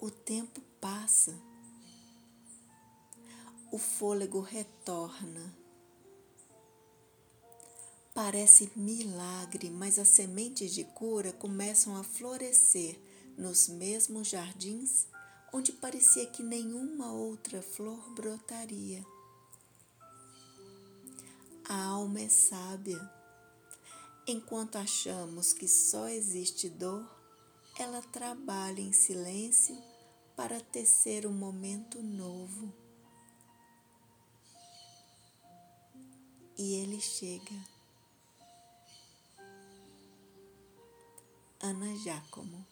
O tempo passa, o fôlego retorna. Parece milagre, mas as sementes de cura começam a florescer nos mesmos jardins onde parecia que nenhuma outra flor brotaria. A alma é sábia. Enquanto achamos que só existe dor, ela trabalha em silêncio para tecer um momento novo. E ele chega. Ana Giacomo